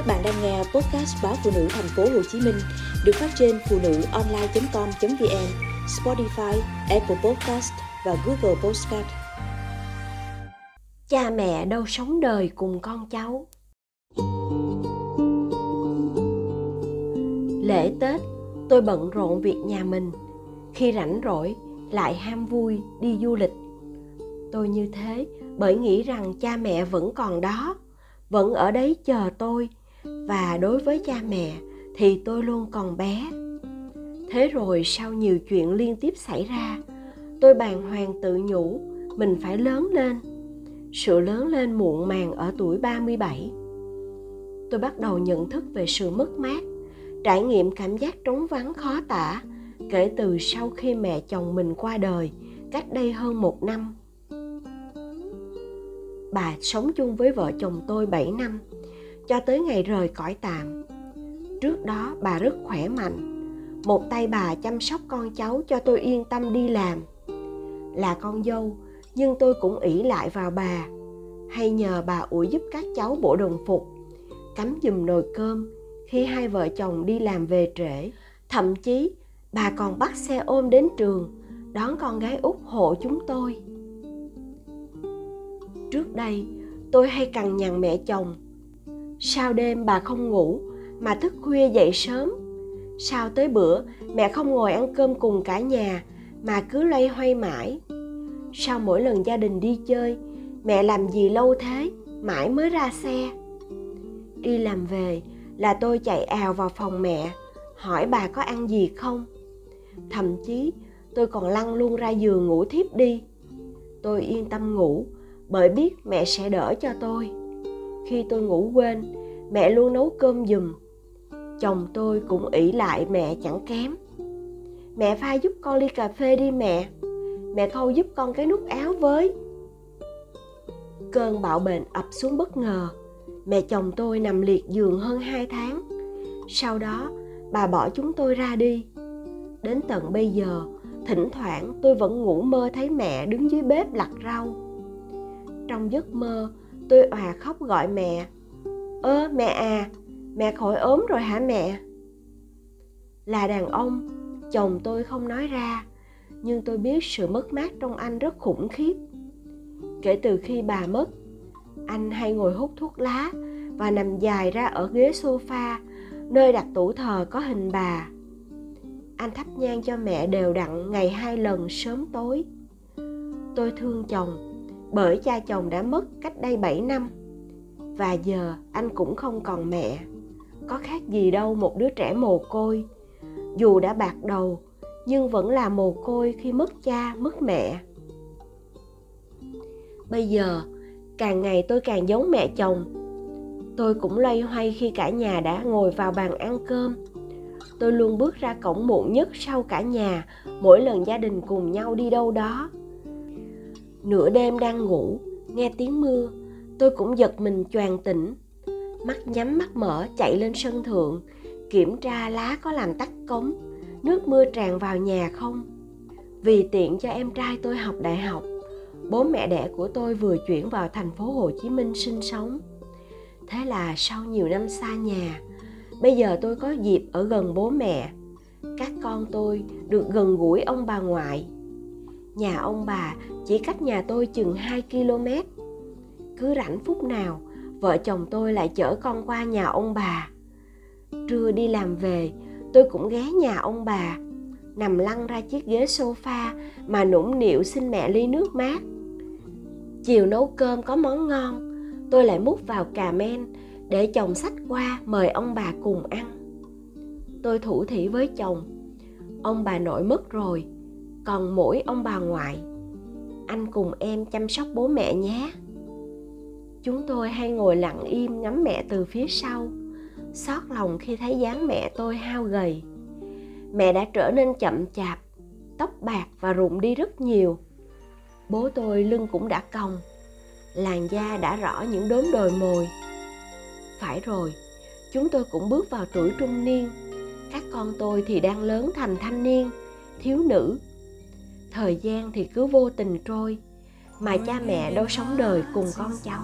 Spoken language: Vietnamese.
Các bạn đang nghe podcast báo phụ nữ thành phố Hồ Chí Minh được phát trên phụ nữ online.com.vn, Spotify, Apple Podcast và Google Podcast. Cha mẹ đâu sống đời cùng con cháu. Lễ Tết, tôi bận rộn việc nhà mình. Khi rảnh rỗi, lại ham vui đi du lịch. Tôi như thế bởi nghĩ rằng cha mẹ vẫn còn đó, vẫn ở đấy chờ tôi và đối với cha mẹ, thì tôi luôn còn bé. Thế rồi sau nhiều chuyện liên tiếp xảy ra, tôi bàng hoàng tự nhủ, mình phải lớn lên. Sự lớn lên muộn màng ở tuổi 37 tôi bắt đầu nhận thức về sự mất mát, trải nghiệm cảm giác trống vắng khó tả, kể từ sau khi mẹ chồng mình qua đời cách đây hơn một năm. Bà sống chung với vợ chồng tôi 7 năm cho tới ngày rời cõi tạm. Trước đó bà rất khỏe mạnh. Một tay bà chăm sóc con cháu cho tôi yên tâm đi làm. Là con dâu, nhưng tôi cũng ỷ lại vào bà. Hay nhờ bà ủi giúp các cháu bộ đồng phục, cắm giùm nồi cơm khi hai vợ chồng đi làm về trễ. Thậm chí, bà còn bắt xe ôm đến trường, đón con gái út hộ chúng tôi. Trước đây, tôi hay cằn nhằn mẹ chồng sao đêm bà không ngủ, mà thức khuya dậy sớm. Sao tới bữa, mẹ không ngồi ăn cơm cùng cả nhà, mà cứ loay hoay mãi. Sao mỗi lần gia đình đi chơi, mẹ làm gì lâu thế, mãi mới ra xe. Đi làm về là tôi chạy ào vào phòng mẹ, hỏi bà có ăn gì không. Thậm chí, tôi còn lăn luôn ra giường ngủ thiếp đi. Tôi yên tâm ngủ, bởi biết mẹ sẽ đỡ cho tôi khi tôi ngủ quên, mẹ luôn nấu cơm giùm. Chồng tôi cũng ỷ lại mẹ chẳng kém. Mẹ pha giúp con ly cà phê đi mẹ. Mẹ khâu giúp con cái nút áo với. Cơn bạo bệnh ập xuống bất ngờ. Mẹ chồng tôi nằm liệt giường hơn hai tháng. Sau đó, bà bỏ chúng tôi ra đi. Đến tận bây giờ, thỉnh thoảng tôi vẫn ngủ mơ thấy mẹ đứng dưới bếp lặt rau. Trong giấc mơ tôi òa khóc gọi mẹ. Ơ, mẹ à mẹ khỏi ốm rồi hả mẹ? Là đàn ông, chồng tôi không nói ra, nhưng tôi biết sự mất mát trong anh rất khủng khiếp. Kể từ khi bà mất, anh hay ngồi hút thuốc lá và nằm dài ra ở ghế sofa, nơi đặt tủ thờ có hình bà. Anh thắp nhang cho mẹ đều đặn ngày hai lần sớm tối. Tôi thương chồng bởi cha chồng đã mất cách đây 7 năm. Và giờ anh cũng không còn mẹ. Có khác gì đâu một đứa trẻ mồ côi. Dù đã bạc đầu, nhưng vẫn là mồ côi khi mất cha, mất mẹ. Bây giờ, càng ngày tôi càng giống mẹ chồng. Tôi cũng loay hoay khi cả nhà đã ngồi vào bàn ăn cơm. Tôi luôn bước ra cổng muộn nhất sau cả nhà, mỗi lần gia đình cùng nhau đi đâu đó nửa đêm đang ngủ, nghe tiếng mưa, tôi cũng giật mình choàng tỉnh. Mắt nhắm mắt mở, chạy lên sân thượng, kiểm tra lá có làm tắt cống, nước mưa tràn vào nhà không. Vì tiện cho em trai tôi học đại học, bố mẹ đẻ của tôi vừa chuyển vào thành phố hồ chí minh sinh sống. Thế là sau nhiều năm xa nhà, bây giờ tôi có dịp ở gần bố mẹ. Các con tôi được gần gũi ông bà ngoại nhà ông bà chỉ cách nhà tôi chừng 2 km cứ rảnh phút nào, vợ chồng tôi lại chở con qua nhà ông bà. Trưa đi làm về, tôi cũng ghé nhà ông bà. Nằm lăn ra chiếc ghế sofa mà nũng nịu xin mẹ ly nước mát. Chiều nấu cơm có món ngon, tôi lại múc vào cà men để chồng sách qua mời ông bà cùng ăn. Tôi thủ thỉ với chồng. Ông bà nội mất rồi còn mỗi ông bà ngoại, anh cùng em chăm sóc bố mẹ nhé. Chúng tôi hay ngồi lặng im ngắm mẹ từ phía sau, xót lòng khi thấy dáng mẹ tôi hao gầy. Mẹ đã trở nên chậm chạp, tóc bạc và rụng đi rất nhiều. Bố tôi lưng cũng đã cong làn da đã rõ những đốm đồi mồi. Phải rồi, chúng tôi cũng bước vào tuổi trung niên. Các con tôi thì đang lớn thành thanh niên, thiếu nữ thời gian thì cứ vô tình trôi, mà cha mẹ đâu sống đời cùng con cháu.